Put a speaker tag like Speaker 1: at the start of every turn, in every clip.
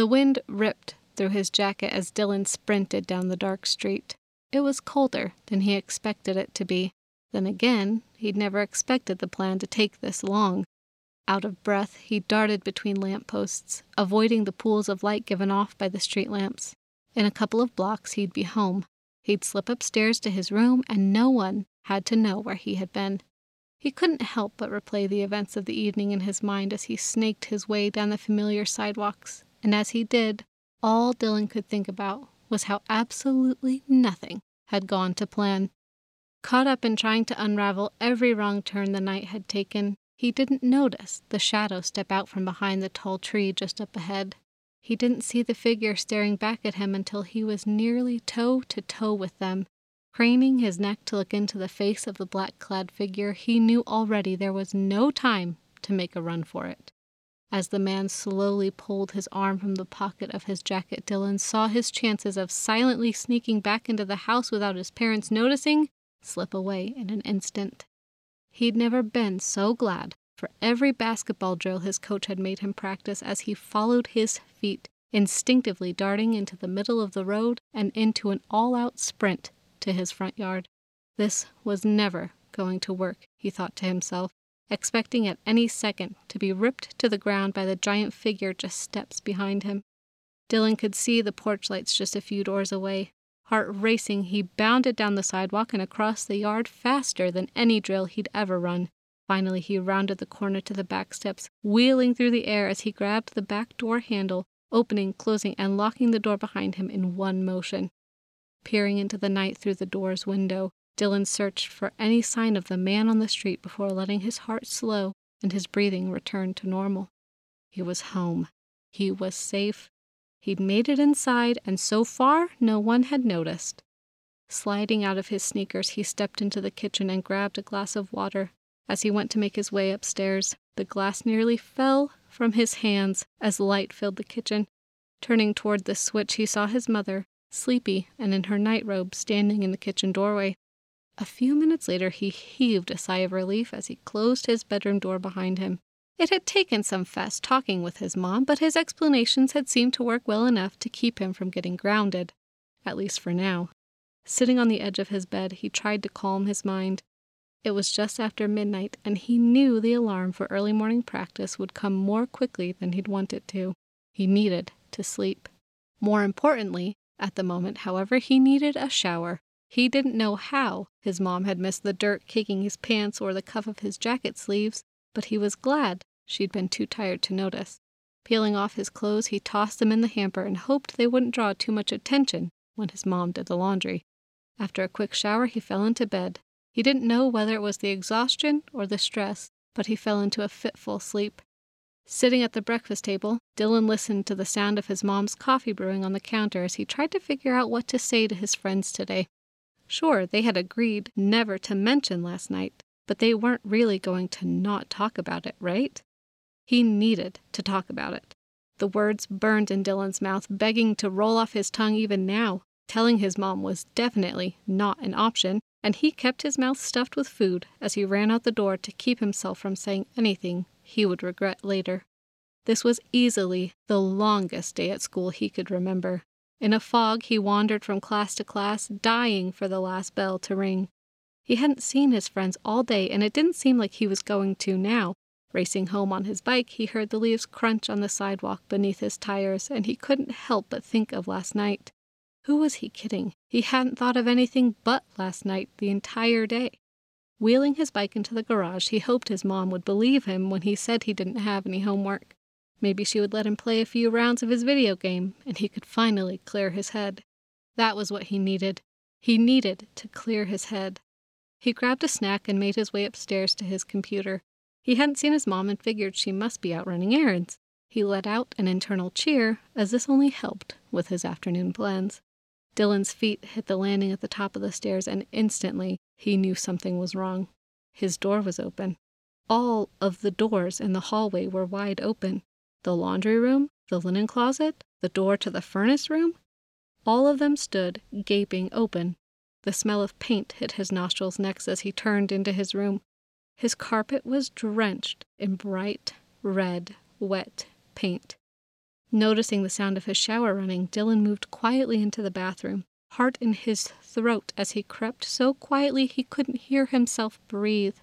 Speaker 1: The wind ripped through his jacket as Dylan sprinted down the dark street. It was colder than he expected it to be. Then again, he'd never expected the plan to take this long. Out of breath, he darted between lamp posts, avoiding the pools of light given off by the street lamps. In a couple of blocks, he'd be home. He'd slip upstairs to his room, and no one had to know where he had been. He couldn't help but replay the events of the evening in his mind as he snaked his way down the familiar sidewalks, and as he did, all Dylan could think about was how absolutely nothing had gone to plan. Caught up in trying to unravel every wrong turn the night had taken, he didn't notice the shadow step out from behind the tall tree just up ahead. He didn't see the figure staring back at him until he was nearly toe to toe with them. Craning his neck to look into the face of the black clad figure, he knew already there was no time to make a run for it. As the man slowly pulled his arm from the pocket of his jacket, Dylan saw his chances of silently sneaking back into the house without his parents noticing slip away in an instant. He'd never been so glad for every basketball drill his coach had made him practice as he followed his feet, instinctively darting into the middle of the road and into an all out sprint to his front yard. This was never going to work, he thought to himself, expecting at any second to be ripped to the ground by the giant figure just steps behind him. Dylan could see the porch lights just a few doors away. Heart racing, he bounded down the sidewalk and across the yard faster than any drill he'd ever run. Finally, he rounded the corner to the back steps, wheeling through the air as he grabbed the back door handle, opening, closing, and locking the door behind him in one motion. Peering into the night through the door's window, Dylan searched for any sign of the man on the street before letting his heart slow and his breathing return to normal. He was home. He was safe. He'd made it inside, and so far, no one had noticed. Sliding out of his sneakers, he stepped into the kitchen and grabbed a glass of water. As he went to make his way upstairs, the glass nearly fell from his hands as light filled the kitchen. Turning toward the switch, he saw his mother, sleepy and in her nightrobe, standing in the kitchen doorway. A few minutes later, he heaved a sigh of relief as he closed his bedroom door behind him. It had taken some fast talking with his mom, but his explanations had seemed to work well enough to keep him from getting grounded, at least for now. Sitting on the edge of his bed, he tried to calm his mind. It was just after midnight, and he knew the alarm for early morning practice would come more quickly than he'd want it to. He needed to sleep. More importantly, at the moment, however, he needed a shower. He didn't know how his mom had missed the dirt caking his pants or the cuff of his jacket sleeves, but he was glad she'd been too tired to notice. Peeling off his clothes, he tossed them in the hamper and hoped they wouldn't draw too much attention when his mom did the laundry. After a quick shower, he fell into bed, he didn't know whether it was the exhaustion or the stress, but he fell into a fitful sleep. Sitting at the breakfast table, Dylan listened to the sound of his mom's coffee brewing on the counter as he tried to figure out what to say to his friends today. Sure, they had agreed never to mention last night, but they weren't really going to not talk about it, right? He needed to talk about it. The words burned in Dylan's mouth, begging to roll off his tongue even now. Telling his mom was definitely not an option, and he kept his mouth stuffed with food as he ran out the door to keep himself from saying anything he would regret later. This was easily the longest day at school he could remember. In a fog, he wandered from class to class, dying for the last bell to ring. He hadn't seen his friends all day, and it didn't seem like he was going to now. Racing home on his bike, he heard the leaves crunch on the sidewalk beneath his tires, and he couldn't help but think of last night. Who was he kidding? He hadn't thought of anything but last night the entire day. Wheeling his bike into the garage, he hoped his mom would believe him when he said he didn't have any homework. Maybe she would let him play a few rounds of his video game, and he could finally clear his head. That was what he needed. He needed to clear his head. He grabbed a snack and made his way upstairs to his computer. He hadn't seen his mom and figured she must be out running errands. He let out an internal cheer, as this only helped with his afternoon plans. Dylan's feet hit the landing at the top of the stairs, and instantly he knew something was wrong. His door was open. All of the doors in the hallway were wide open the laundry room, the linen closet, the door to the furnace room. All of them stood gaping open. The smell of paint hit his nostrils next as he turned into his room. His carpet was drenched in bright, red, wet paint. Noticing the sound of his shower running, Dylan moved quietly into the bathroom, heart in his throat as he crept so quietly he couldn't hear himself breathe.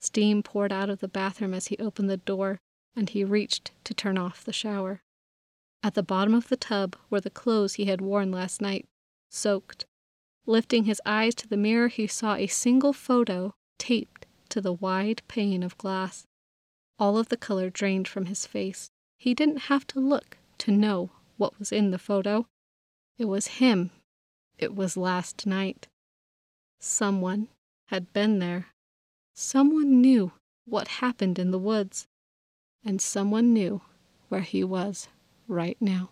Speaker 1: Steam poured out of the bathroom as he opened the door, and he reached to turn off the shower. At the bottom of the tub were the clothes he had worn last night, soaked. Lifting his eyes to the mirror, he saw a single photo taped to the wide pane of glass. All of the color drained from his face. He didn't have to look to know what was in the photo. It was him. It was last night. Someone had been there. Someone knew what happened in the woods. And someone knew where he was right now.